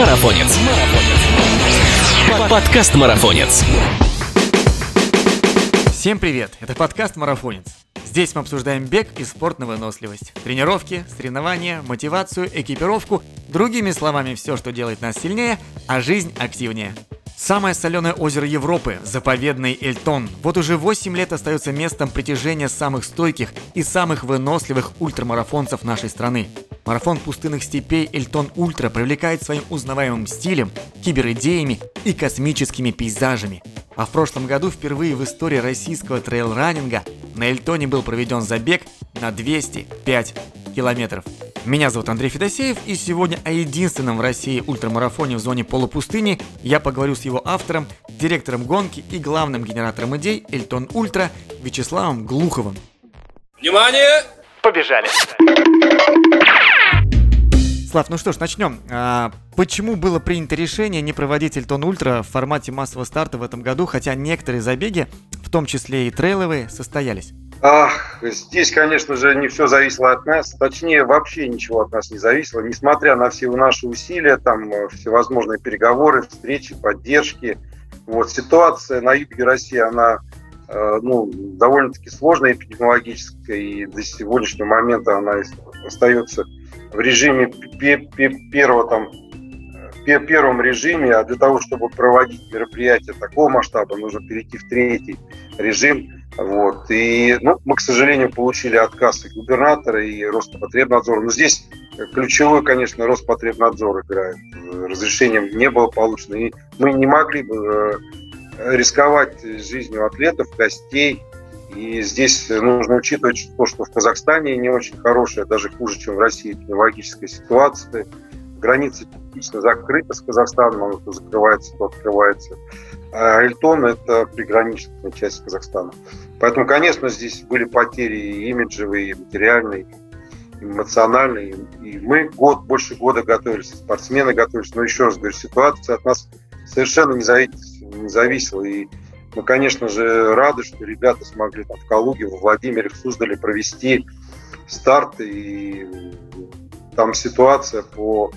Марафонец. Подкаст Марафонец. Всем привет! Это подкаст «Марафонец». Здесь мы обсуждаем бег и спорт на выносливость. Тренировки, соревнования, мотивацию, экипировку. Другими словами, все, что делает нас сильнее, а жизнь активнее. Самое соленое озеро Европы, заповедный Эльтон, вот уже 8 лет остается местом притяжения самых стойких и самых выносливых ультрамарафонцев нашей страны. Марафон пустынных степей Эльтон Ультра привлекает своим узнаваемым стилем, киберидеями и космическими пейзажами. А в прошлом году впервые в истории российского трейл-раннинга на Эльтоне был проведен забег на 205 километров. Меня зовут Андрей Федосеев, и сегодня о единственном в России ультрамарафоне в зоне полупустыни я поговорю с автором, директором гонки и главным генератором идей Эльтон Ультра Вячеславом Глуховым. Внимание! Побежали! Слав, ну что ж, начнем. А, почему было принято решение не проводить Эльтон Ультра в формате массового старта в этом году, хотя некоторые забеги, в том числе и трейловые, состоялись? Ах, здесь, конечно же, не все зависело от нас, точнее, вообще ничего от нас не зависело, несмотря на все наши усилия, там э, всевозможные переговоры, встречи, поддержки. Вот ситуация на юге России, она э, ну, довольно-таки сложная эпидемиологическая, и до сегодняшнего момента она остается в режиме первого там первом режиме, а для того, чтобы проводить мероприятия такого масштаба, нужно перейти в третий режим. Вот. И ну, мы, к сожалению, получили отказ и губернатора, и Роспотребнадзора. Но здесь ключевой, конечно, Роспотребнадзор играет. Разрешением не было получено. И мы не могли бы э, рисковать жизнью атлетов, гостей. И здесь нужно учитывать то, что в Казахстане не очень хорошая, даже хуже, чем в России, эпидемиологическая ситуация. Границы частично закрыты с Казахстаном, оно то закрывается, то открывается. А Эльтон – это приграничная часть Казахстана. Поэтому, конечно, здесь были потери и имиджевые, и материальные, и эмоциональные. И мы год, больше года готовились, спортсмены готовились. Но еще раз говорю, ситуация от нас совершенно не, зависела. Не зависела. И мы, конечно же, рады, что ребята смогли там, в Калуге, в Владимире, в Суздале провести старт. И там ситуация по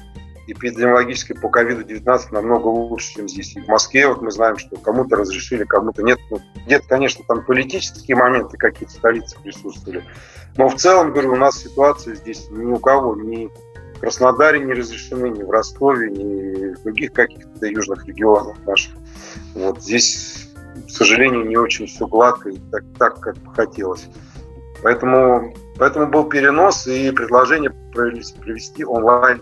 эпидемиологической по ковиду-19 намного лучше, чем здесь. И в Москве вот мы знаем, что кому-то разрешили, кому-то нет. Ну, где-то, конечно, там политические моменты какие-то в столице присутствовали. Но в целом, говорю, у нас ситуация здесь ни у кого, ни в Краснодаре не разрешены, ни в Ростове, ни в других каких-то южных регионах наших. Вот здесь, к сожалению, не очень все гладко и так, так как хотелось. Поэтому, поэтому был перенос и предложение провести онлайн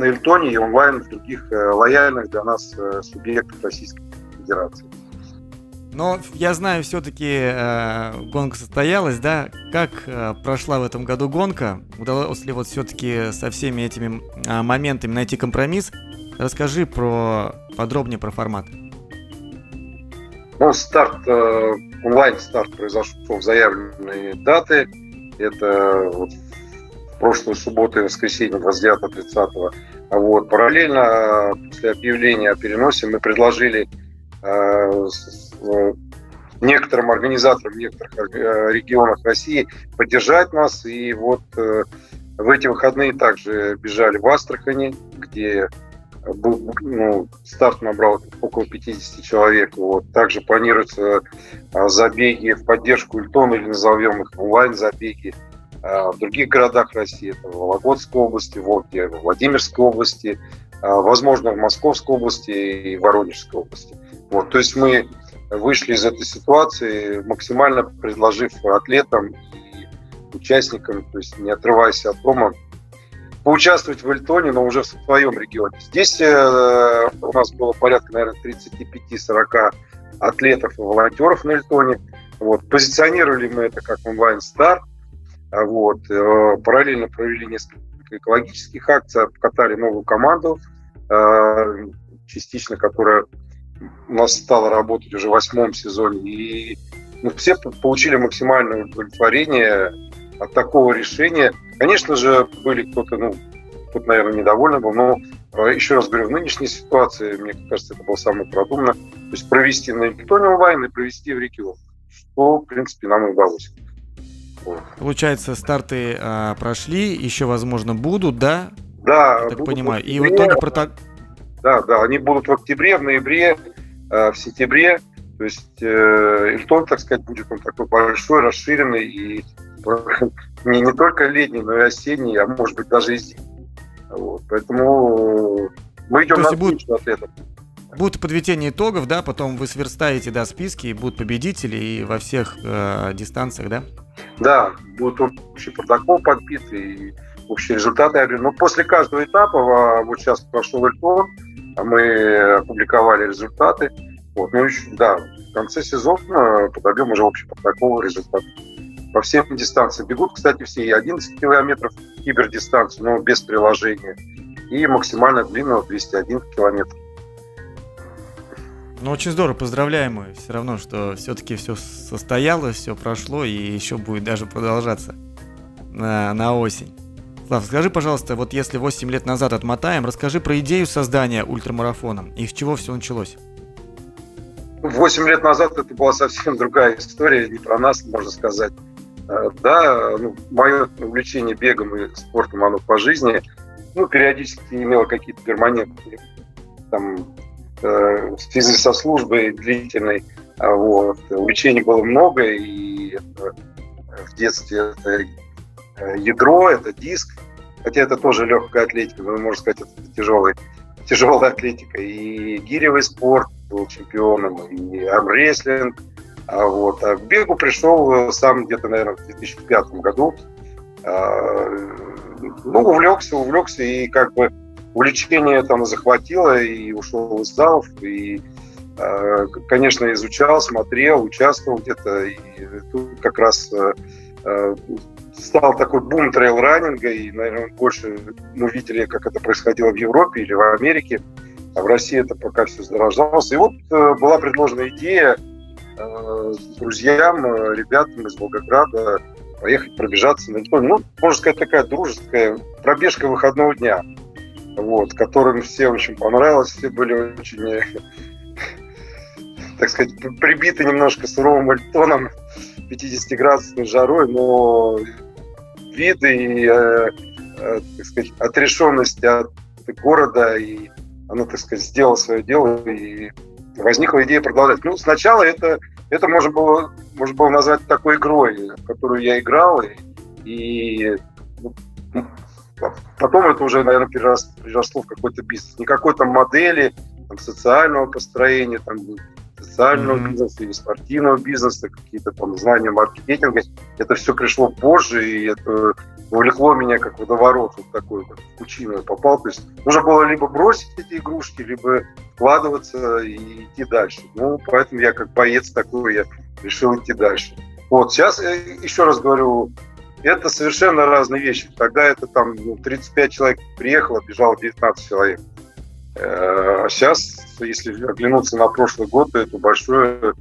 на Эльтоне и онлайн в других э, лояльных для нас э, субъектах Российской Федерации. Но я знаю, все-таки э, гонка состоялась, да? Как э, прошла в этом году гонка? Удалось ли вот все-таки со всеми этими э, моментами найти компромисс? Расскажи про подробнее про формат. Ну, старт, э, онлайн-старт произошел в заявленные даты. Это вот прошлую субботу и воскресенье 29-30. Вот. Параллельно после объявления о переносе мы предложили э, э, некоторым организаторам некоторых э, регионах России поддержать нас. И вот э, в эти выходные также бежали в Астрахани, где ну, старт набрал около 50 человек. Вот. Также планируются э, забеги в поддержку Ильтона, или назовем их онлайн-забеги Э, в других городах России, это в Вологодской области, в Волге, в Владимирской области, э, возможно, в Московской области и Воронежской области. Вот, то есть мы вышли из этой ситуации, максимально предложив атлетам и участникам, то есть не отрываясь от дома, поучаствовать в Эльтоне, но уже в своем регионе. Здесь э, у нас было порядка, наверное, 35-40 атлетов и волонтеров на Эльтоне. Вот. Позиционировали мы это как онлайн-старт, вот. Э, параллельно провели несколько экологических акций, обкатали новую команду, э, частично, которая у нас стала работать уже в восьмом сезоне. И ну, все получили максимальное удовлетворение от такого решения. Конечно же, были кто-то, ну, кто-то, наверное, недоволен был, но э, еще раз говорю, в нынешней ситуации, мне кажется, это было самое продуманно. То есть провести на Электроне онлайн и провести в регион, что, в принципе, нам удалось. Получается, старты а, прошли, еще, возможно, будут, да? Да. Я так понимаю. И в итоге прото... Да, да, они будут в октябре, в ноябре, в сентябре. То есть Эльтон, так сказать, будет он такой большой, расширенный и не, не только летний, но и осенний, а может быть даже и зимний. Вот. Поэтому мы идем на будет... ответов. Будут подведение итогов, да, потом вы сверстаете, да, списки, и будут победители и во всех э, дистанциях, да? Да, будет общий протокол подбит и общие результаты. Но после каждого этапа, вот сейчас прошел Эльтон, а мы опубликовали результаты. Вот, ну еще, да, в конце сезона подобьем уже общий протокол результатов по всем дистанциям. Бегут, кстати, все и 11 километров кибердистанцию, но без приложения, и максимально длинного 201 километр. Ну, очень здорово, поздравляем мы. Все равно, что все-таки все состоялось, все прошло и еще будет даже продолжаться на, на осень. Слав, скажи, пожалуйста, вот если 8 лет назад отмотаем, расскажи про идею создания ультрамарафона и с чего все началось. 8 лет назад это была совсем другая история, не про нас, можно сказать. Э, да, ну, мое увлечение бегом и спортом, оно по жизни, ну, периодически имело какие-то перманентные там, в связи со службой длительной, а вот, увлечений было много, и это, в детстве это э, ядро, это диск, хотя это тоже легкая атлетика, но можно сказать, это тяжелый, тяжелая атлетика, и гиревый спорт был чемпионом, и армрестлинг, а вот. А к бегу пришел э, сам где-то, наверное, в 2005 году. А, ну, увлекся, увлекся, и как бы увлечение там захватило, и ушел из залов, и, а, конечно, изучал, смотрел, участвовал где-то, и тут как раз э, стал такой бум трейл-раннинга, и, наверное, больше мы видели, как это происходило в Европе или в Америке, а в России это пока все зарождалось. И вот э, была предложена идея Э, друзьям, э, ребятам из Волгограда поехать пробежаться на ну, можно сказать, такая дружеская пробежка выходного дня, вот, которым все очень понравилось, все были очень, э, так сказать, прибиты немножко суровым эльтоном, 50-градусной жарой, но виды и, э, э, так сказать, отрешенность от города, и оно, так сказать, сделало свое дело, и возникла идея продолжать. Ну, сначала это, это можно, было, можно было назвать такой игрой, в которую я играл, и, и ну, потом это уже, наверное, переросло, переросло в какой-то бизнес. Не какой-то модели там, социального построения, там, социального mm-hmm. бизнеса или спортивного бизнеса, какие-то там знания маркетинга. Это все пришло позже, и это увлекло меня как водоворот, вот такой вот пучину я попал. То есть нужно было либо бросить эти игрушки, либо вкладываться и идти дальше. Ну, поэтому я как боец такой, я решил идти дальше. Вот, сейчас, еще раз говорю, это совершенно разные вещи. Тогда это там ну, 35 человек приехало, бежало 19 человек. Э, а сейчас, если оглянуться на прошлый год, то это большое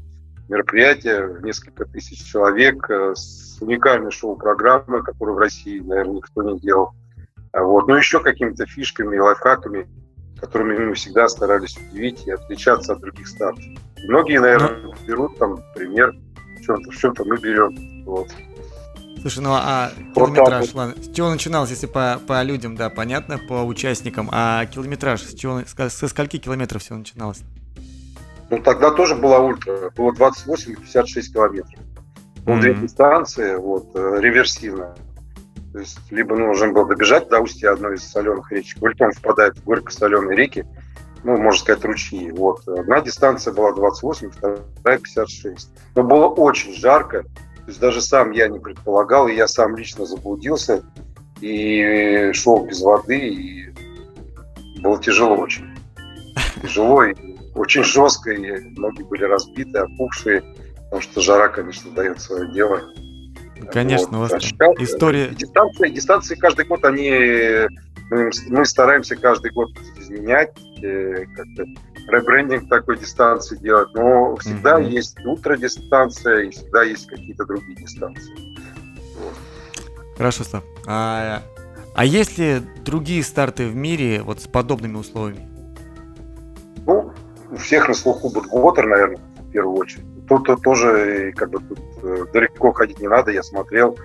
мероприятие, несколько тысяч человек э, с уникальной шоу-программой, которую в России, наверное, никто не делал. Вот. Ну, еще какими-то фишками и лайфхаками, которыми мы всегда старались удивить и отличаться от других стартов. Многие, наверное, ну. берут там пример, в чем-то, в чем-то мы берем. Вот. Слушай, ну а километраж, вот ладно, с чего начиналось, если по, по людям, да, понятно, по участникам, а километраж, с чего, со скольки километров все начиналось? Ну, тогда тоже была ультра, было 28 и 56 километров. Mm-hmm. две дистанции, вот, э, реверсивная. То есть, либо нужно было добежать до устья одной из соленых речек, Вольтон впадает в горько-соленые реки, ну, можно сказать, ручьи. Вот. Одна дистанция была 28, вторая 56. Но было очень жарко, то есть даже сам я не предполагал, и я сам лично заблудился и шел без воды, и было тяжело очень. Тяжело и очень жестко, и ноги были разбиты, опухшие, потому что жара, конечно, дает свое дело. Конечно, вот. у вас а история... Дистанции, дистанции каждый год, они мы, мы стараемся каждый год изменять, э, как-то ребрендинг такой дистанции делать, но всегда mm-hmm. есть ультрадистанция и всегда есть какие-то другие дистанции. Вот. Хорошо, Слав. А, а есть ли другие старты в мире вот с подобными условиями? Ну, у всех на слуху Будготер, наверное, в первую очередь. Тут тоже как бы тут э, далеко ходить не надо, я смотрел.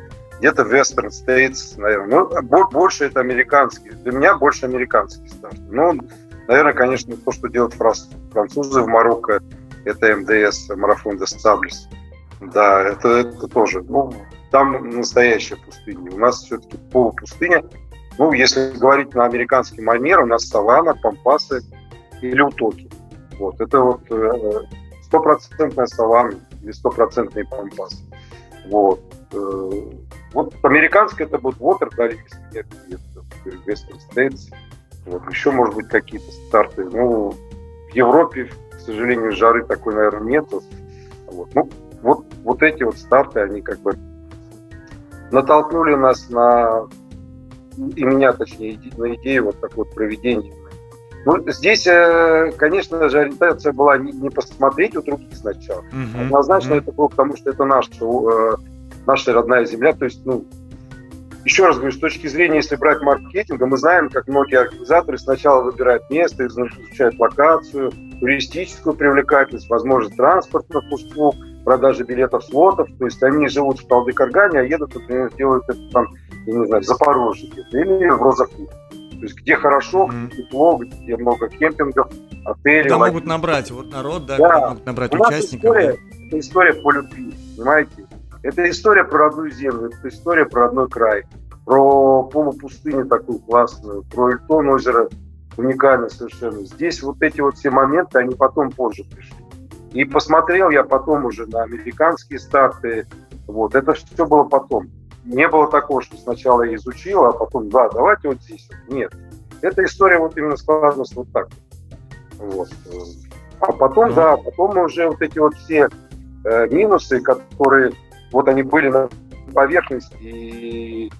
Где-то Western States, наверное. Ну, больше это американский. Для меня больше американский старт. Ну, наверное, конечно, то, что делают французы в Марокко, это МДС, марафон де Саблес. Да, это, это тоже. Ну, там настоящая пустыня. У нас все-таки полупустыня. Ну, если говорить на американский манер, у нас саванна, пампасы или утоки. Вот, это вот э, стопроцентная саванна или стопроцентный пампас. Вот. Вот американский это будет Water, дали Western States. Вот. Еще, может быть, какие-то старты. Ну, в Европе, к сожалению, жары такой, наверное, нету. Вот. Ну, вот, вот эти вот старты, они как бы натолкнули нас на, и меня, точнее, на идею вот такого вот проведения. Ну, здесь, э, конечно же, ориентация была не посмотреть у других сначала. Mm-hmm. Однозначно mm-hmm. это было потому, что это наша, э, наша родная земля. То есть, ну, еще раз говорю, с точки зрения, если брать маркетинга, мы знаем, как многие организаторы сначала выбирают место, изучают локацию, туристическую привлекательность, возможность транспортных услуг, продажи билетов, слотов. То есть они живут в Талдыкаргане, а едут, например, делают это там, я не знаю, в Запорожье или в Розафу. То есть где хорошо, mm-hmm. тепло, где много кемпингов, отелей. Да могут набрать вот народ, да, да. могут набрать У участников. История, это история по любви, понимаете? Это история про родную землю, это история про родной край, про полупустыню такую классную, про Эльтон озеро уникально совершенно. Здесь вот эти вот все моменты, они потом позже пришли. И посмотрел я потом уже на американские старты. Вот, это все было потом. Не было такого, что сначала я изучил, а потом, да, давайте вот здесь. Нет. Эта история вот именно складывалась вот так. Вот. А потом, да, потом уже вот эти вот все э, минусы, которые вот они были на поверхности, и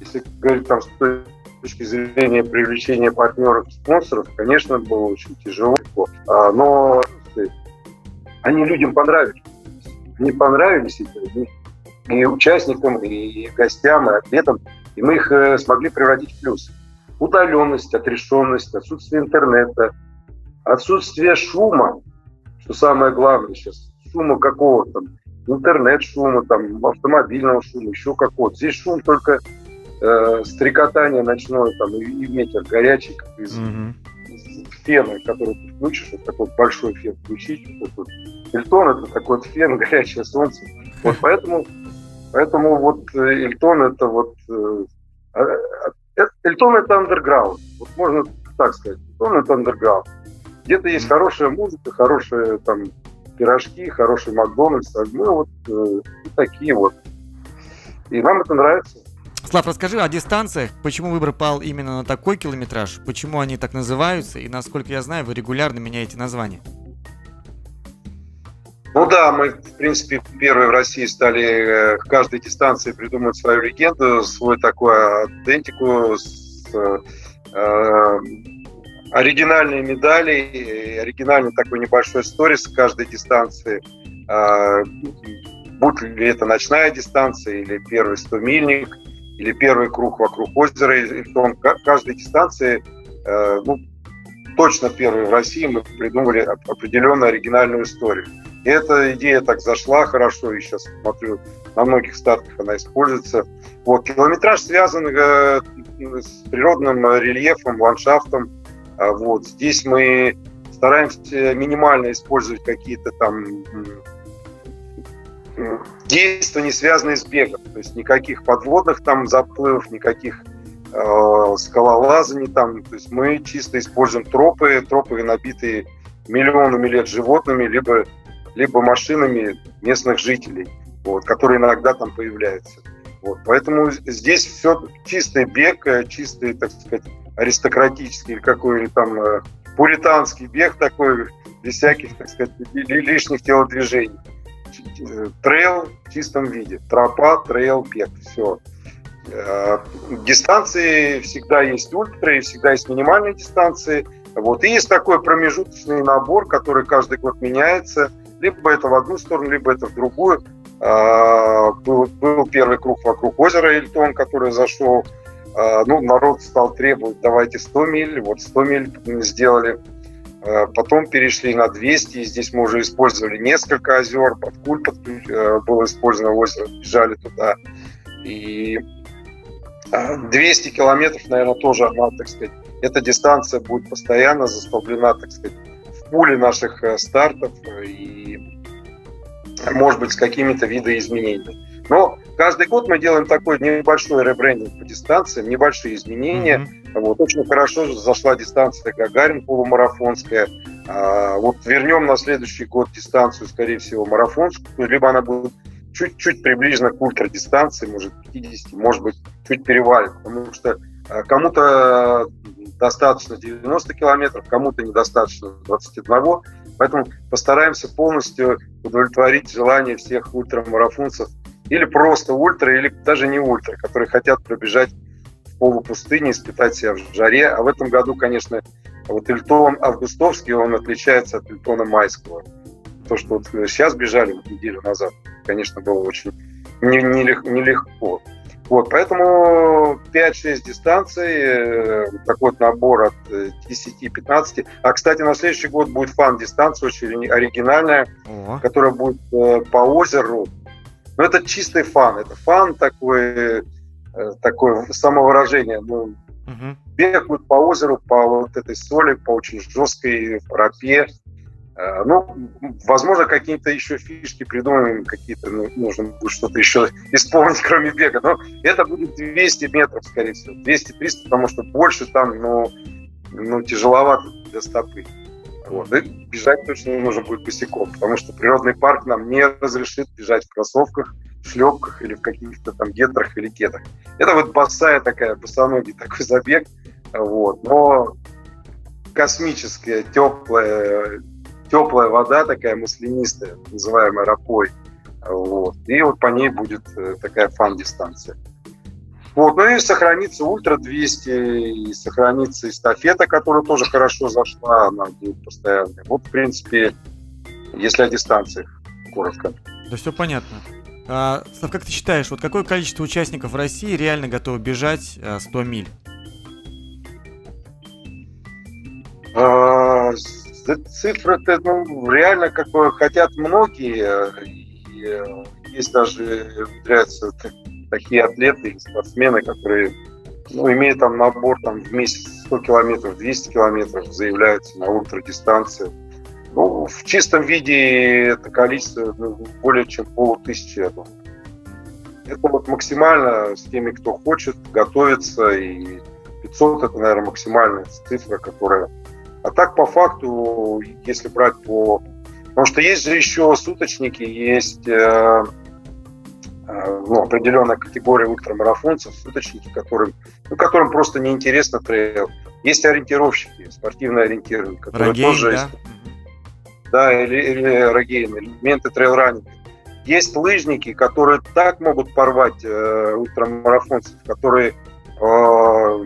если говорить там с точки зрения привлечения партнеров, спонсоров, конечно, было очень тяжело. А, но они людям понравились. Они понравились и участникам, и гостям, и атлетам, и мы их э, смогли превратить в плюс. Удаленность, отрешенность, отсутствие интернета, отсутствие шума, что самое главное сейчас, шума какого-то, интернет-шума, там, автомобильного шума, еще какого-то. Здесь шум только э, стрекотание ночное, там, и, и ветер горячий, как из, mm-hmm. из фена, который ты включишь, вот такой большой фен включить. Вот, вот. Эльтон это такой фен, горячее солнце. Вот поэтому, поэтому вот э, Эльтон это вот... Э, а, э, Эльтон это андерграунд. Вот можно так сказать. Эльтон это андерграунд. Где-то есть хорошая музыка, хорошая там пирожки, хороший Макдональдс. Мы вот э, такие вот. И нам это нравится. Слав, расскажи о дистанциях. Почему выбор пал именно на такой километраж? Почему они так называются? И насколько я знаю, вы регулярно меняете название. Ну да, мы, в принципе, первые в России стали э, к каждой дистанции придумывать свою легенду, свой такую аутентику, с, э, оригинальные медали, оригинальный такой небольшой сторис каждой дистанции. Э, будь ли это ночная дистанция, или первый 100-мильник, или первый круг вокруг озера Эльтон. Каждой дистанции, э, ну, точно первый в России мы придумали определенную оригинальную историю. И эта идея так зашла хорошо, и сейчас смотрю, на многих стартах она используется. Вот, километраж связан э, с природным рельефом, ландшафтом. А вот, здесь мы стараемся минимально использовать какие-то там действия, не связанные с бегом. То есть никаких подводных там заплывов, никаких э, скалолазаний там. То есть мы чисто используем тропы, тропы набитые миллионами лет животными, либо, либо машинами местных жителей, вот, которые иногда там появляются. Вот, поэтому здесь все чистый бег, э, чистый, так сказать, аристократический или какой-то там э, пуританский бег такой, без всяких, так сказать, лишних телодвижений. Э, трейл в чистом виде. Тропа, трейл, бег. Все. Э, дистанции всегда есть ультра и всегда есть минимальные дистанции. Вот. И есть такой промежуточный набор, который каждый год меняется. Либо это в одну сторону, либо это в другую. Был, был первый круг вокруг озера Эльтон, который зашел. Ну, народ стал требовать, давайте 100 миль. Вот 100 миль сделали. Э, потом перешли на 200, и здесь мы уже использовали несколько озер, под куль э, было использовано озеро, бежали туда. И 200 э, километров, наверное, тоже она, так сказать, эта дистанция будет постоянно застолблена, так сказать, в пуле наших э, стартов и, может быть, с какими-то видоизменениями. Но каждый год мы делаем такой небольшой ребрендинг по дистанциям, небольшие изменения. Mm-hmm. Вот, очень хорошо зашла дистанция Гагарин полумарафонская. А, вот вернем на следующий год дистанцию, скорее всего, марафонскую, либо она будет чуть-чуть приближена к ультрадистанции, может 50, может быть, чуть перевалит, потому что а, кому-то достаточно 90 километров, кому-то недостаточно 21, поэтому постараемся полностью удовлетворить желание всех ультрамарафонцев или просто ультра, или даже не ультра, которые хотят пробежать в полупустыне, испытать себя в жаре. А в этом году, конечно, вот Ильтон Августовский, он отличается от Ильтона Майского. То, что вот сейчас бежали вот неделю назад, конечно, было очень нелегко. Не, не вот, поэтому 5-6 дистанций, э, такой вот набор от 10-15. Э, а, кстати, на следующий год будет фан-дистанция очень оригинальная, О. которая будет э, по озеру. Но это чистый фан, это фан такой, такое самовыражение. Ну, угу. Бег будет по озеру, по вот этой соли, по очень жесткой тропе. Э, ну, возможно, какие-то еще фишки придумаем, какие-то ну, нужно будет что-то еще исполнить, кроме бега. Но это будет 200 метров, скорее всего. 200-300, потому что больше там, ну, ну тяжеловато для стопы. Вот. И бежать точно не нужно будет босиком, потому что природный парк нам не разрешит бежать в кроссовках, в шлепках или в каких-то там гетрах или кетах. Это вот босая такая, босоногий такой забег. Вот. Но космическая, теплая, теплая вода такая маслянистая, называемая рапой. Вот. И вот по ней будет э, такая фан-дистанция. Вот. Ну и сохранится Ультра 200, и сохранится эстафета, которая тоже хорошо зашла, она будет постоянной. Вот, в принципе, если о дистанциях, коротко. Да все понятно. А, Слав, как ты считаешь, вот какое количество участников России реально готовы бежать 100 а, миль? А, цифры-то ну, реально как бы хотят многие. И э, есть даже являются такие атлеты спортсмены, которые ну, имеют там набор там, в месяц 100 километров, 200 километров, заявляются на ультрадистанцию. Ну, в чистом виде это количество ну, более чем полутысячи, я. Это вот максимально с теми, кто хочет, готовится, и 500 это, наверное, максимальная цифра, которая а так, по факту, если брать по... Потому что есть же еще суточники, есть э, ну, определенная категория ультрамарафонцев, суточники, которым, ну, которым просто неинтересно трейл. Есть ориентировщики, спортивные ориентировки, которые Рогейн, тоже... Да? Да, или, или рогейн, элементы трейл-раннинга. Есть лыжники, которые так могут порвать э, ультрамарафонцев, которые э,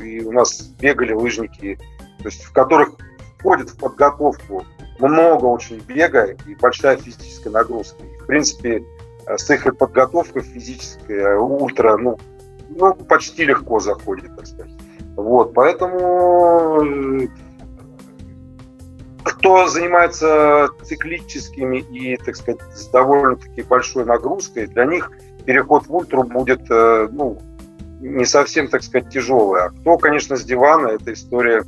и у нас бегали лыжники то есть в которых входит в подготовку много очень бега и большая физическая нагрузка. И, в принципе, э, с их подготовкой физической э, ультра, ну, ну, почти легко заходит, так сказать. Вот, поэтому э, кто занимается циклическими и, так сказать, с довольно-таки большой нагрузкой, для них переход в ультру будет, ну, не совсем, так сказать, тяжелый. А кто, конечно, с дивана, эта история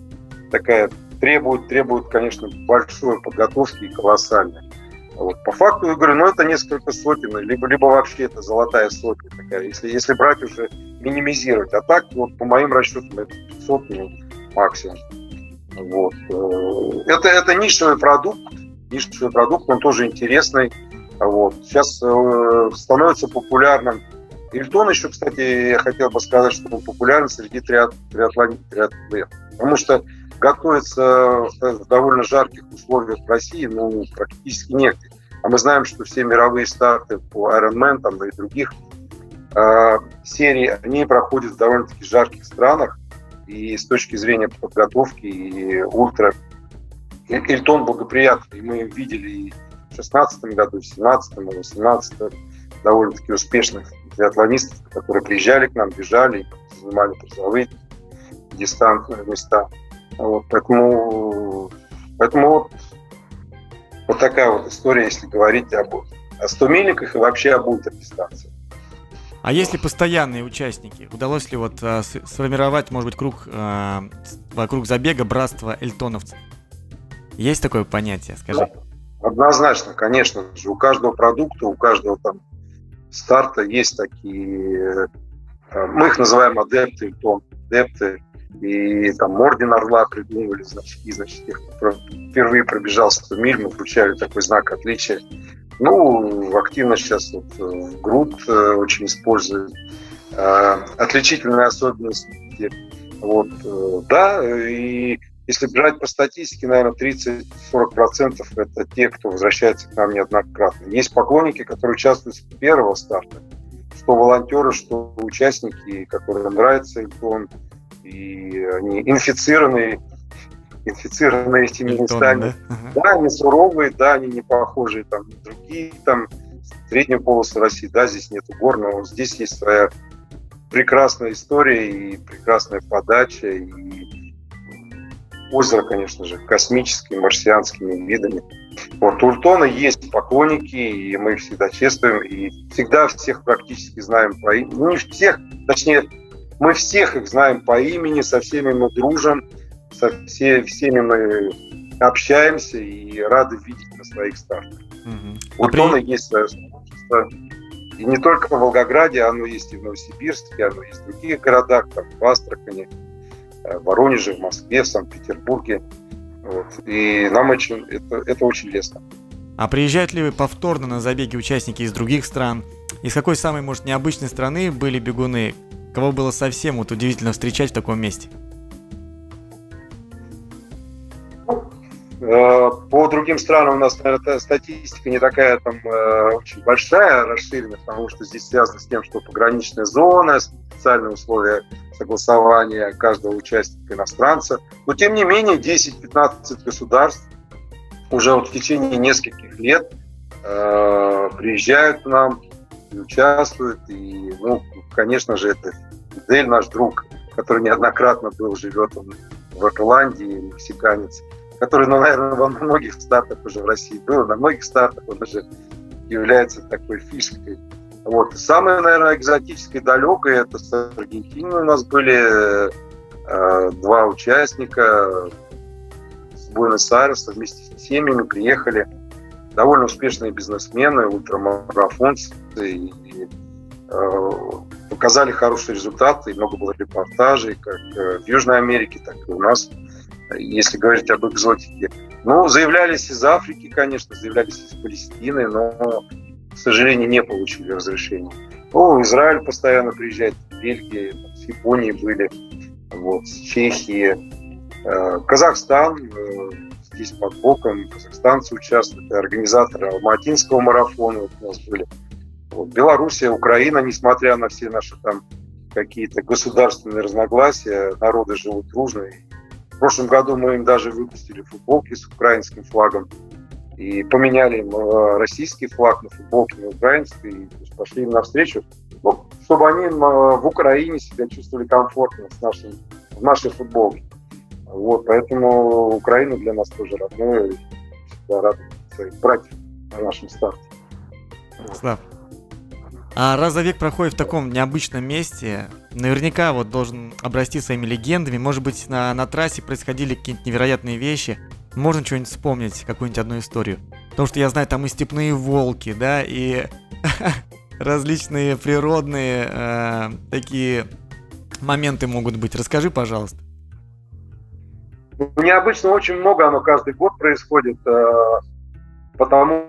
такая требует, требует, конечно, большой подготовки и колоссальной. Вот. По факту, я говорю, ну это несколько сотен, либо, либо вообще это золотая сотня такая, если, если брать уже минимизировать. А так, вот по моим расчетам, это 500 ну, максимум. Вот. Э, это, это нишевый продукт, нишевый продукт, он тоже интересный. Вот. Сейчас э, становится популярным. Ильтон еще, кстати, я хотел бы сказать, что он популярен среди триат, триатлонистов. Потому что готовиться в довольно жарких условиях в России ну, практически негде. А мы знаем, что все мировые старты по Ironman там, и других э, серий, они проходят в довольно-таки жарких странах. И с точки зрения подготовки и ультра Эльтон благоприятный. Мы видели и в 2016 году, и в 2017, и в 2018 довольно-таки успешных триатлонистов, которые приезжали к нам, бежали, занимали призовые дистанции, места. Вот, поэтому, поэтому вот, вот такая вот история, если говорить об о 100 мильниках и вообще об ультрадистанции. А если постоянные участники? Удалось ли вот а, сформировать, может быть, круг а, вокруг забега братства эльтоновцев? Есть такое понятие, скажи? Однозначно, конечно же. У каждого продукта, у каждого там старта есть такие... Э, мы их называем адепты, эльтон, адепты. И там Орден Орла придумывали значит, тех, кто впервые пробежал 100 миль, мы включали такой знак отличия. Ну, активно сейчас вот э, ГРУД э, очень использует. Э, отличительные особенности. Вот, да, и если брать по статистике, наверное, 30-40% это те, кто возвращается к нам неоднократно. Есть поклонники, которые участвуют с первого старта, что волонтеры, что участники, которым нравится Эльтон, и они инфицированы инфицированные этими местами. Да? да, они суровые, да, они не похожие там на другие там среднюю полосу России, да, здесь нету гор, но здесь есть своя прекрасная история и прекрасная подача, и озеро, конечно же, космическими, марсианскими видами. Вот у Уртона есть поклонники, и мы их всегда чествуем, и всегда всех практически знаем по имени. Ну, не всех, точнее, мы всех их знаем по имени, со всеми мы дружим, со все, всеми мы общаемся и рады видеть на своих стартах. Угу. У Тона при... есть свое сообщество. И не только в Волгограде, оно есть и в Новосибирске, оно есть в других городах, там, в Астрахани, э, в Воронеже, в Москве, в Санкт-Петербурге. Вот. И нам очень, это, это очень лестно. А приезжают ли вы повторно на забеги участники из других стран? Из какой самой, может, необычной страны были бегуны? Кого было совсем вот удивительно встречать в таком месте? Э, по другим странам у нас, наверное, статистика не такая там э, очень большая, расширенная, потому что здесь связано с тем, что пограничная зона, специальные условия согласования каждого участника иностранца. Но, тем не менее, 10-15 государств уже вот в течение нескольких лет э, приезжают к нам и участвуют. И, ну, конечно же, это Дель, наш друг, который неоднократно был, живет он в Ирландии, мексиканец – который, ну, наверное, во многих стартах уже в России был, на многих стартах он уже является такой фишкой. Вот. Самое, наверное, экзотическое и далекое, это с Аргентиной у нас были э, два участника с Буэнос-Айреса вместе с семьями приехали. Довольно успешные бизнесмены, ультрамарафонцы. И, и, э, показали хорошие результаты, и много было репортажей, как э, в Южной Америке, так и у нас если говорить об экзотике. Ну, заявлялись из Африки, конечно, заявлялись из Палестины, но, к сожалению, не получили разрешения. Ну, Израиль постоянно приезжает, в Бельгии, с Японии были, вот, с Чехии. Э, Казахстан, э, здесь под боком, казахстанцы участвуют, организаторы Алматинского марафона вот у нас были. Вот, Белоруссия, Украина, несмотря на все наши там какие-то государственные разногласия, народы живут дружно в прошлом году мы им даже выпустили футболки с украинским флагом и поменяли им э, российский флаг на футболке на украинский, и пошли им навстречу, чтобы они э, в Украине себя чувствовали комфортно с нашим, в нашей футболке. Вот, поэтому Украина для нас тоже родная, всегда рад своих братьев на нашем старте. Слав, а раз забег проходит в таком необычном месте, наверняка вот должен обрасти своими легендами. Может быть, на, на трассе происходили какие-то невероятные вещи. Можно что-нибудь вспомнить, какую-нибудь одну историю. Потому что я знаю, там и степные волки, да, и различные природные э, такие моменты могут быть. Расскажи, пожалуйста. Необычно очень много, оно каждый год происходит, э, потому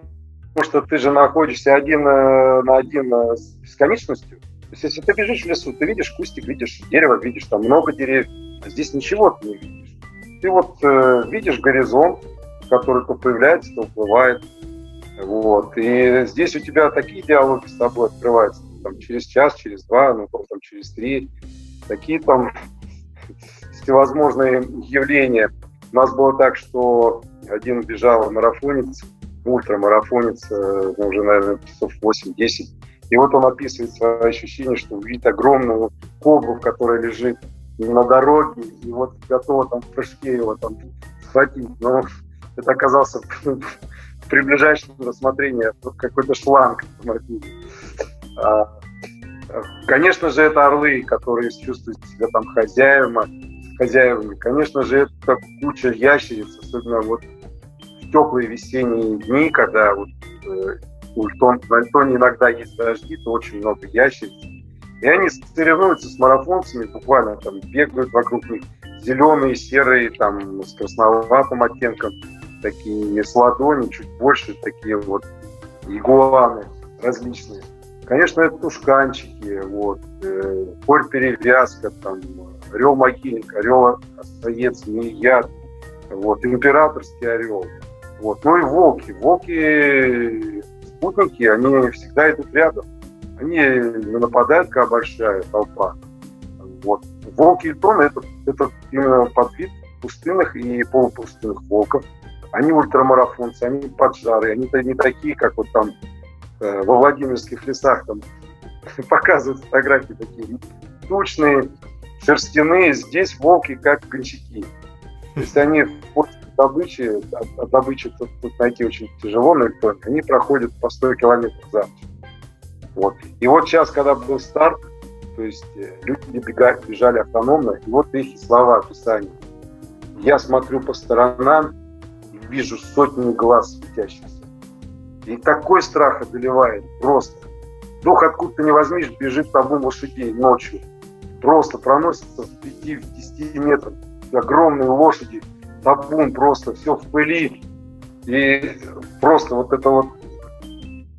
что ты же находишься один э, на один э, с бесконечностью. То есть, если ты бежишь в лесу, ты видишь кустик, видишь дерево, видишь там много деревьев, а здесь ничего ты не видишь. Ты вот э, видишь горизонт, который то появляется, то уплывает. Вот. И здесь у тебя такие диалоги с тобой открываются. Там, через час, через два, ну, там, через три. Такие там всевозможные явления. У нас было так, что один бежал марафонец, ультрамарафонец ну, уже, наверное, часов 8-10. И вот он описывает свои ощущения, что видит огромную кобру, которая лежит на дороге, и вот готова там в прыжке его там схватить. Но это оказался при ближайшем рассмотрении какой-то шланг. А, Конечно же, это орлы, которые чувствуют себя там хозяевами, хозяевами. Конечно же, это куча ящериц, особенно вот в теплые весенние дни, когда вот, э, у Альтон, на Альтоне иногда есть дожди, то очень много ящериц. И они соревнуются с марафонцами, буквально там бегают вокруг них зеленые, серые, там с красноватым оттенком, такие с ладони, чуть больше, такие вот игуаны различные. Конечно, это тушканчики, вот, э, перевязка, там, орел могильник, орел остаец, змея, вот, императорский орел. Вот. Ну и волки. Волки, спутники, они всегда идут рядом. Они нападают, когда большая толпа. Вот. Волки и тоны это, это именно подвид пустынных и полупустынных волков. Они ультрамарафонцы, они поджары, они не такие, как вот там Э, во Владимирских лесах там показывают фотографии такие тучные, шерстяные. Здесь волки как кончаки. То есть они в добычи, от, добычи тут, тут найти очень тяжело на электроне, они проходят по 100 километров за. Вот. И вот сейчас, когда был старт, то есть э, люди бегали, бежали автономно, и вот их слова описания. Я смотрю по сторонам и вижу сотни глаз светящихся. И такой страх одолевает просто. Вдруг откуда-то не возьмешь, бежит табун лошадей ночью. Просто проносится в 5-10 метрах. Огромные лошади, табун просто, все в пыли. И просто вот это вот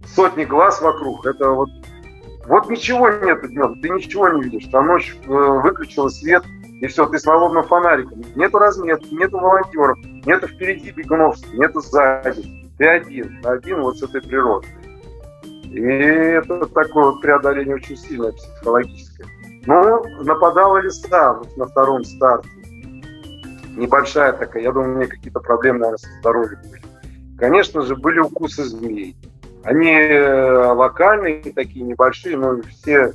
сотни глаз вокруг, это вот вот ничего нет днем, ты ничего не видишь. Там ночь э, выключила свет, и все, ты с налобным фонариком. Нету разметки, нету волонтеров, нету впереди бегунов, нету сзади ты один, один вот с этой природой. И это такое преодоление очень сильное психологическое. Ну, нападала лиса вот на втором старте. Небольшая такая, я думаю, у меня какие-то проблемы, наверное, со здоровьем были. Конечно же, были укусы змей. Они э, локальные, такие небольшие, но все,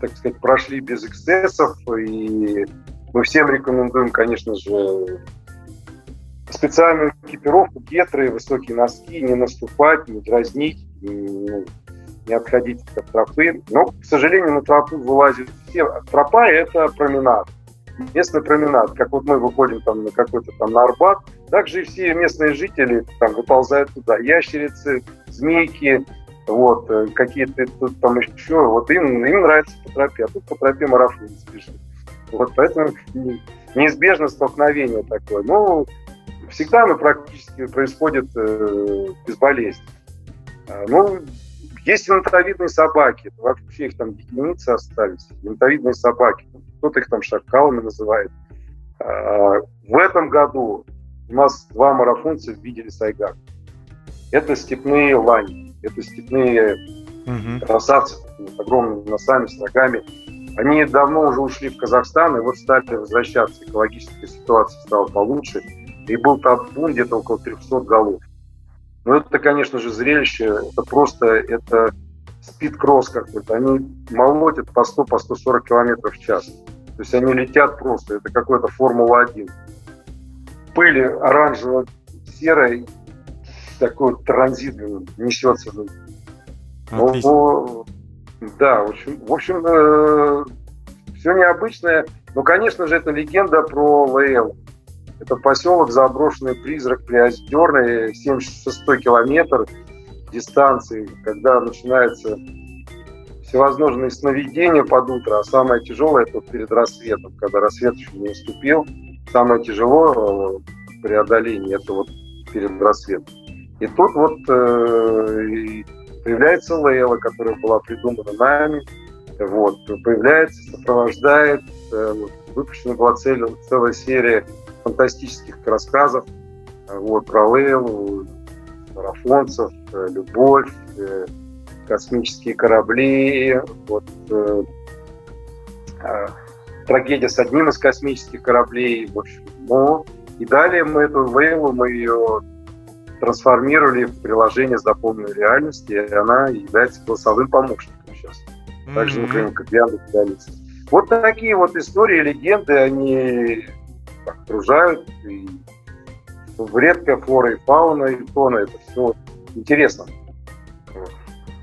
так сказать, прошли без эксцессов. И мы всем рекомендуем, конечно же, специальную экипировку, гетры, высокие носки, не наступать, не дразнить, не, отходить от тропы. Но, к сожалению, на тропу вылазят все. Тропа – это променад, местный променад. Как вот мы выходим там на какой-то там на Арбат, также и все местные жители там выползают туда. Ящерицы, змейки, вот, э, какие-то тут там еще. Вот им, им нравится по тропе, а тут по тропе марафон спешит. Вот поэтому неизбежно столкновение такое. Ну, всегда оно практически происходит э, без болезни. А, ну, есть интовидные собаки, вообще их там единицы остались, интовидные собаки, кто-то их там шакалами называет. А, в этом году у нас два марафонца видели сайгак. Это степные лани, это степные угу. красавцы с огромными носами, с рогами. Они давно уже ушли в Казахстан, и вот стали возвращаться. Экологическая ситуация стала получше и был табун где-то около 300 голов. Но это, конечно же, зрелище, это просто, это спид-кросс какой-то. Они молотят по 100, по 140 километров в час. То есть они летят просто, это какой-то Формула-1. Пыли оранжево-серая, такой транзит несется. Ну, да, в общем, в общем э, все необычное. Но, конечно же, это легенда про ЛЛ. Это поселок заброшенный призрак Приозерный, 76 километр дистанции, когда начинается всевозможные сновидения под утро, а самое тяжелое это перед рассветом, когда рассвет еще не наступил. Самое тяжело э, преодоление это вот перед рассветом. И тут вот э, появляется Лейла, которая была придумана нами, вот, появляется, сопровождает, э, выпущена была цель, целая серия фантастических рассказов э, вот, про Лейлу, марафонцев, э, любовь, э, космические корабли, вот, трагедия с одним из космических кораблей, в общем. Ну, и далее мы эту Лейлу, мы ее трансформировали в приложение с дополненной реальностью, и она является голосовым помощником сейчас. Mm-hmm. Также, например, как Яндекс Вот такие вот истории, легенды, они окружают, и редкая флора и фауна, и фона, это все интересно.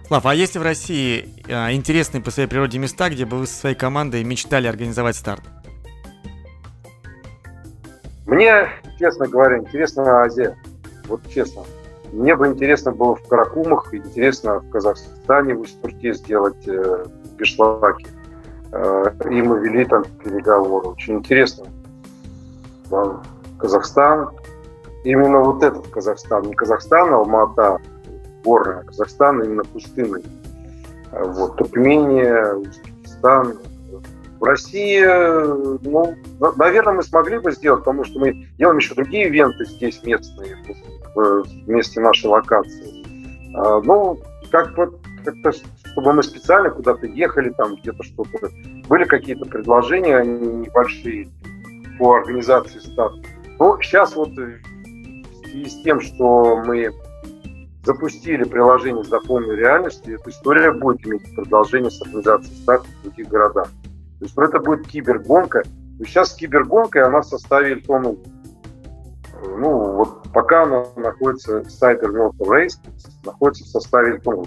Слав, а есть в России а, интересные по своей природе места, где бы вы со своей командой мечтали организовать старт? Мне, честно говоря, интересна Азия. Вот честно. Мне бы интересно было в Каракумах, интересно в Казахстане, в Усть-Турке сделать э, Бешлаки. Э, и мы вели там переговоры. Очень интересно. Да, Казахстан. Именно вот этот Казахстан. Не Казахстан, а Алмата, горная. Казахстан именно пустынный. Э, вот. Туркмения, Узбекистан. В России, ну, наверное, мы смогли бы сделать, потому что мы делаем еще другие ивенты здесь местные, в месте нашей локации. А, ну, как вот как-то, чтобы мы специально куда-то ехали, там где-то что-то. Были какие-то предложения небольшие по организации старта. Но сейчас вот в связи с тем, что мы запустили приложение с дополненной реальностью, эта история будет иметь продолжение с организацией старта в других городах. То есть ну, это будет кибергонка. Но сейчас кибергонка, она в составе Эльтона ну, вот пока она находится, Cyber North Race находится в составе Эльтона.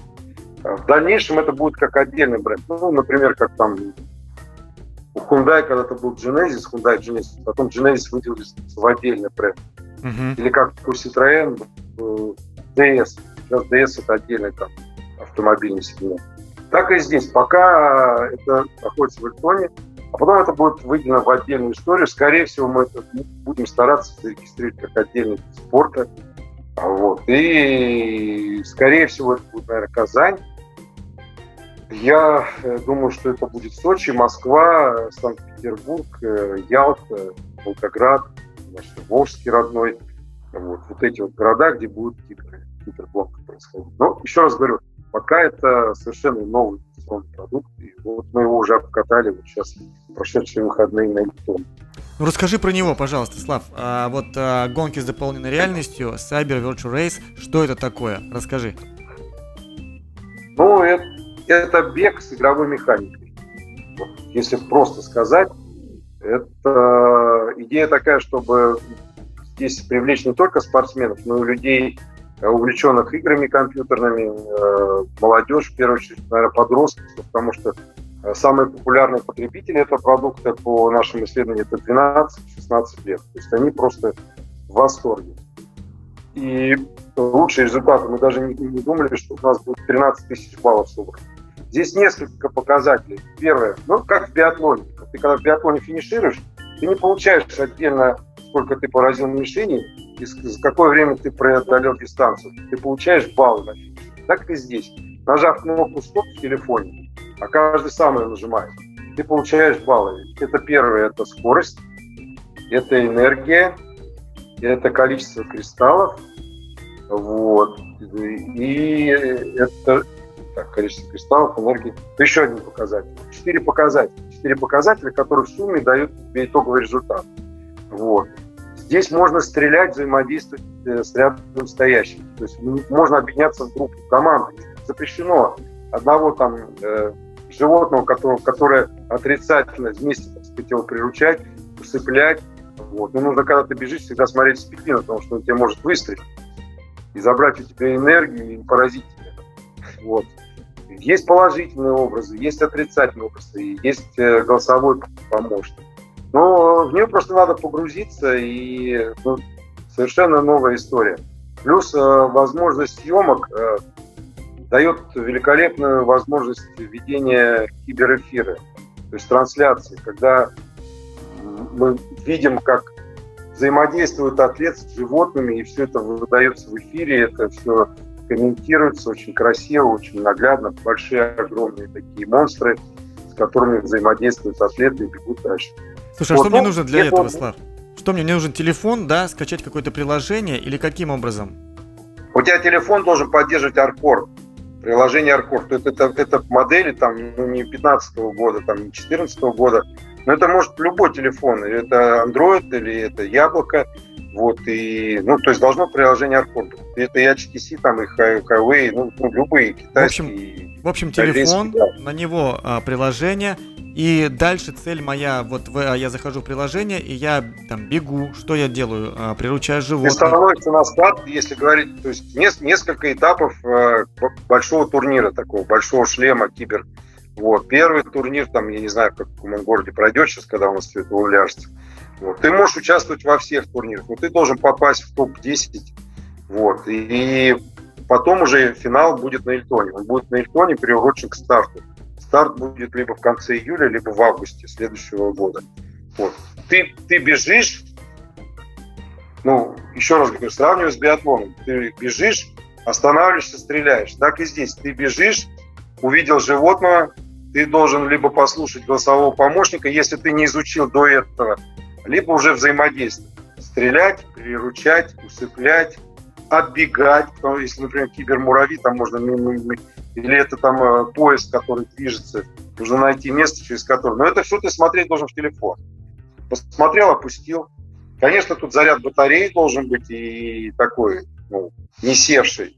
В дальнейшем это будет как отдельный бренд. Ну, например, как там у Hyundai когда-то был Genesis, Hyundai Genesis, потом Genesis выделился в отдельный бренд. Uh-huh. Или как у Citroën DS. Сейчас DS это отдельный там автомобильный сегмент. Так и здесь. Пока это находится в Эльтоне, а потом это будет выделено в отдельную историю. Скорее всего, мы это будем стараться зарегистрировать как отдельный вид спорта. Вот. И, скорее всего, это будет, наверное, Казань. Я э, думаю, что это будет Сочи, Москва, Санкт-Петербург, э, Ялта, Волгоград, наш Волжский родной. Вот, вот эти вот города, где гипер, гиперблок происходить. Но еще раз говорю, пока это совершенно новый продукт, и вот мы его уже обкатали вот сейчас прошедшие выходные на Эльтон. Ну расскажи про него, пожалуйста, Слав. А, вот а, гонки с дополненной реальностью, Cyber Virtual Race, что это такое? Расскажи. Ну, это, это бег с игровой механикой. Вот, если просто сказать, это идея такая, чтобы здесь привлечь не только спортсменов, но и людей, увлеченных играми компьютерными, э, молодежь, в первую очередь, наверное, подростков, потому что э, самые популярные потребители этого продукта по нашим исследованиям это 12-16 лет. То есть они просто в восторге. И лучшие результаты, мы даже не, не думали, что у нас будет 13 тысяч баллов собрано. Здесь несколько показателей. Первое, ну как в биатлоне. Ты когда в биатлоне финишируешь, ты не получаешь отдельно, сколько ты поразил мишени, и за какое время ты преодолел дистанцию. Ты получаешь баллы на финише. Так и здесь. Нажав кнопку «Стоп» в телефоне, а каждый сам ее нажимает, ты получаешь баллы. Это первое, это скорость, это энергия, это количество кристаллов, вот, и это так, количество кристаллов, энергии. Это еще один показатель. Четыре показателя. Четыре показателя, которые в сумме дают тебе итоговый результат. Вот. Здесь можно стрелять, взаимодействовать э, с рядом стоящими. То есть можно объединяться в группу, в команду. Запрещено одного там э, животного, которого, которое отрицательно вместе, так сказать, его приручать, усыплять. Вот. Но нужно, когда ты бежишь, всегда смотреть в спину, потому что он тебе может выстрелить и забрать у тебя энергию и поразить тебя. Вот. Есть положительные образы, есть отрицательные образы, есть э, голосовой помощник. Но в нее просто надо погрузиться, и ну, совершенно новая история. Плюс э, возможность съемок э, дает великолепную возможность ведения киберэфира, то есть трансляции, когда мы видим, как взаимодействует атлет с животными, и все это выдается в эфире, это все комментируется очень красиво, очень наглядно, большие, огромные такие монстры, с которыми взаимодействуют атлеты и бегут дальше. Слушай, а вот, что мне нужно для этого, Слав? Что мне, мне нужен телефон, да, скачать какое-то приложение или каким образом? У тебя телефон должен поддерживать Аркор, приложение Аркор. То есть это, это модели там ну, не 15 -го года, там не 14 -го года, но это может любой телефон, это Android или это Яблоко, вот, и, ну, то есть должно приложение Аркор Это и HTC, там, и Huawei, ну, ну любые китайские. В общем, в общем телефон, да. на него а, приложение, И дальше цель моя, вот в, я захожу в приложение, и я там бегу, что я делаю? А, приручаю животных. Ты становишься на старт, если говорить, то есть несколько этапов э, большого турнира такого, большого шлема кибер. Вот. Первый турнир, там, я не знаю, как в каком городе пройдет сейчас, когда у нас все это уляжется. Вот. Ты можешь участвовать во всех турнирах, но ты должен попасть в топ-10. Вот. И потом уже финал будет на Эльтоне. Он будет на Эльтоне приурочен к старту. Старт будет либо в конце июля, либо в августе следующего года. Вот. Ты, ты бежишь, ну, еще раз говорю, сравниваю с биатлоном. Ты бежишь, останавливаешься, стреляешь. Так и здесь. Ты бежишь, увидел животного, ты должен либо послушать голосового помощника, если ты не изучил до этого, либо уже взаимодействовать. Стрелять, приручать, усыплять, отбегать. Если, например, кибермуравьи, там можно или это там э, поезд, который движется, нужно найти место, через которое. Но это все ты смотреть должен в телефон. Посмотрел, опустил. Конечно, тут заряд батареи должен быть и такой, ну, не севший.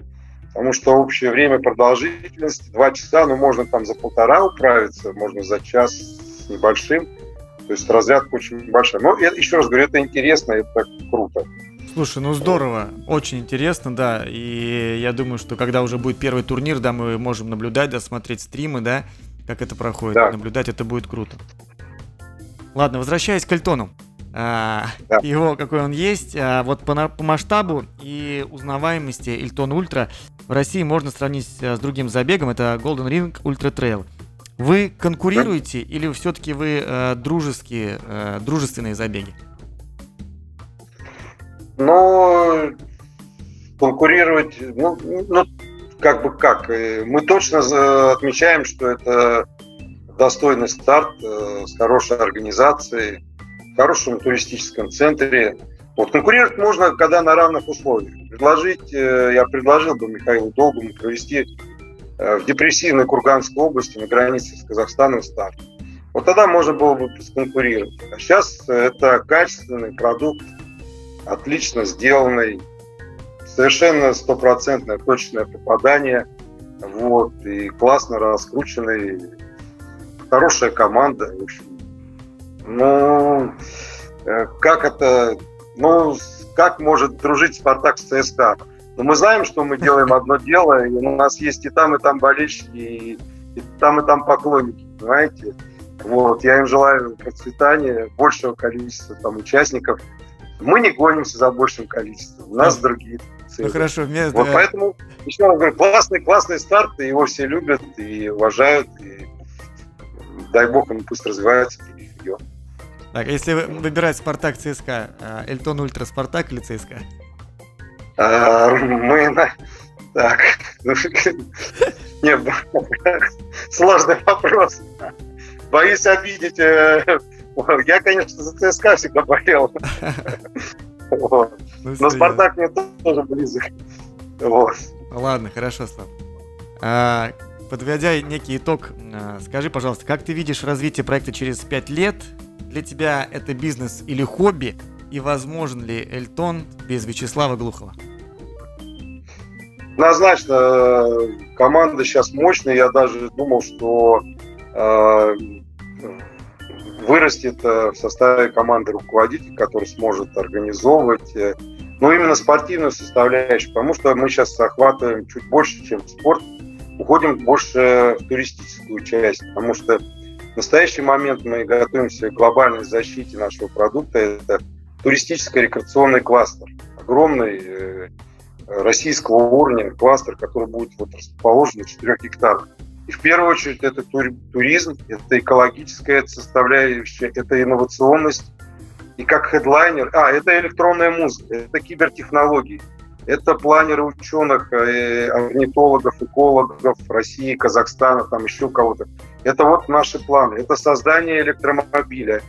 Потому что общее время продолжительности два часа, ну, можно там за полтора управиться, можно за час с небольшим. То есть разрядка очень большая. Но еще раз говорю, это интересно, это круто. Слушай, ну здорово, очень интересно, да. И я думаю, что когда уже будет первый турнир, да, мы можем наблюдать, да, смотреть стримы, да, как это проходит, да. наблюдать, это будет круто. Ладно, возвращаясь к Альтону. А, да. Его какой он есть. А, вот по, по масштабу и узнаваемости Ильтон Ультра в России можно сравнить с другим забегом. Это Golden Ring Ultra Trail. Вы конкурируете или все-таки вы э, дружеские, э, дружественные забеги? Но конкурировать, ну, ну, как бы как. Э, мы точно отмечаем, что это достойный старт э, с хорошей организацией, в хорошем туристическом центре. Вот конкурировать можно, когда на равных условиях. Предложить, э, я предложил бы Михаилу Долгому провести в депрессивной Курганской области на границе с Казахстаном старт. Вот тогда можно было бы конкурировать. А сейчас это качественный продукт, отлично сделанный, совершенно стопроцентное точное попадание, вот, и классно раскрученный, хорошая команда, в общем. Ну, э, как это, ну, как может дружить Спартак с ЦСКА? Но ну, мы знаем, что мы делаем одно дело, и у нас есть и там, и там болельщики, и, и там, и там поклонники, понимаете? Вот, я им желаю процветания, большего количества там участников, мы не гонимся за большим количеством, у нас ну, другие цели. Ну хорошо, мне... вот поэтому, еще раз говорю, классный, классный старт, и его все любят и уважают, и дай бог ему пусть развивается Так, если выбирать Спартак ЦСКА, а, Эльтон Ультра Спартак или ЦСКА? А, мы на... Так, ну, нет, сложный вопрос. Боюсь обидеть э, я, конечно, за ЦСКА всегда болел. Ну, Но Спартак мне тоже близок. Ладно, хорошо, Слав. А, подводя некий итог, а, скажи, пожалуйста, как ты видишь развитие проекта через 5 лет? Для тебя это бизнес или хобби? И возможен ли Эльтон без Вячеслава Глухова? Однозначно, команда сейчас мощная. Я даже думал, что э, вырастет э, в составе команды руководитель, который сможет организовывать, э, ну, именно спортивную составляющую, потому что мы сейчас охватываем чуть больше, чем спорт, уходим больше в туристическую часть, потому что в настоящий момент мы готовимся к глобальной защите нашего продукта. Это туристическо-рекреационный кластер. Огромный э, российского уровня кластер, который будет вот расположен на 4 гектарах. И в первую очередь это туризм, это экологическая составляющая, это инновационность. И как хедлайнер, а, это электронная музыка, это кибертехнологии, это планеры ученых, э, орнитологов, экологов России, Казахстана, там еще кого-то. Это вот наши планы. Это создание электромобиля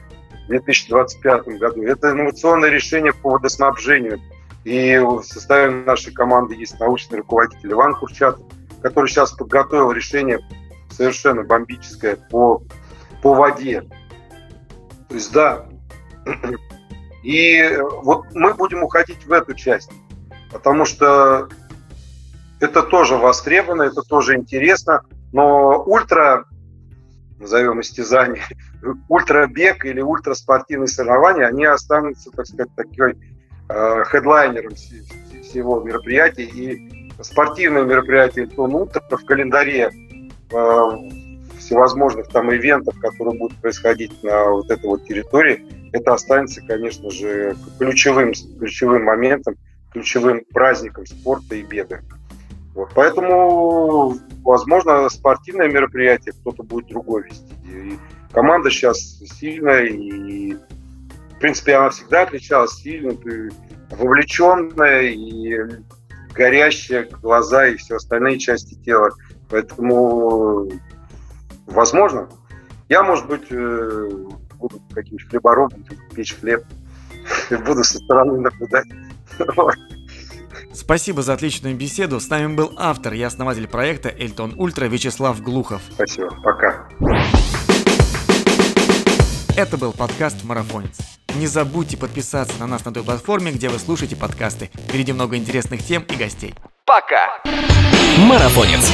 в 2025 году. Это инновационное решение по водоснабжению. И в составе нашей команды есть научный руководитель Иван Курчатов который сейчас подготовил решение совершенно бомбическое по, по воде. То есть, да. И вот мы будем уходить в эту часть, потому что это тоже востребовано, это тоже интересно, но ультра назовем, истязаний, ультрабег или ультраспортивные соревнования, они останутся, так сказать, такой э, хедлайнером всего мероприятия. И спортивные мероприятия Эльтон Ультра в календаре э, всевозможных там ивентов, которые будут происходить на вот этой вот территории, это останется, конечно же, ключевым, ключевым моментом, ключевым праздником спорта и бега. Вот, поэтому, возможно, спортивное мероприятие кто-то будет другой вести. И команда сейчас сильная, и, в принципе, она всегда отличалась сильной, вовлеченная и горящая глаза и все остальные части тела. Поэтому, возможно, я, может быть, э, буду каким-нибудь хлебором, печь хлеб, буду со стороны наблюдать. Спасибо за отличную беседу. С нами был автор и основатель проекта Эльтон Ультра Вячеслав Глухов. Спасибо. Пока. Это был подкаст «Марафонец». Не забудьте подписаться на нас на той платформе, где вы слушаете подкасты. Впереди много интересных тем и гостей. Пока! Марафонец.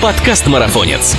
Подкаст Марафонец.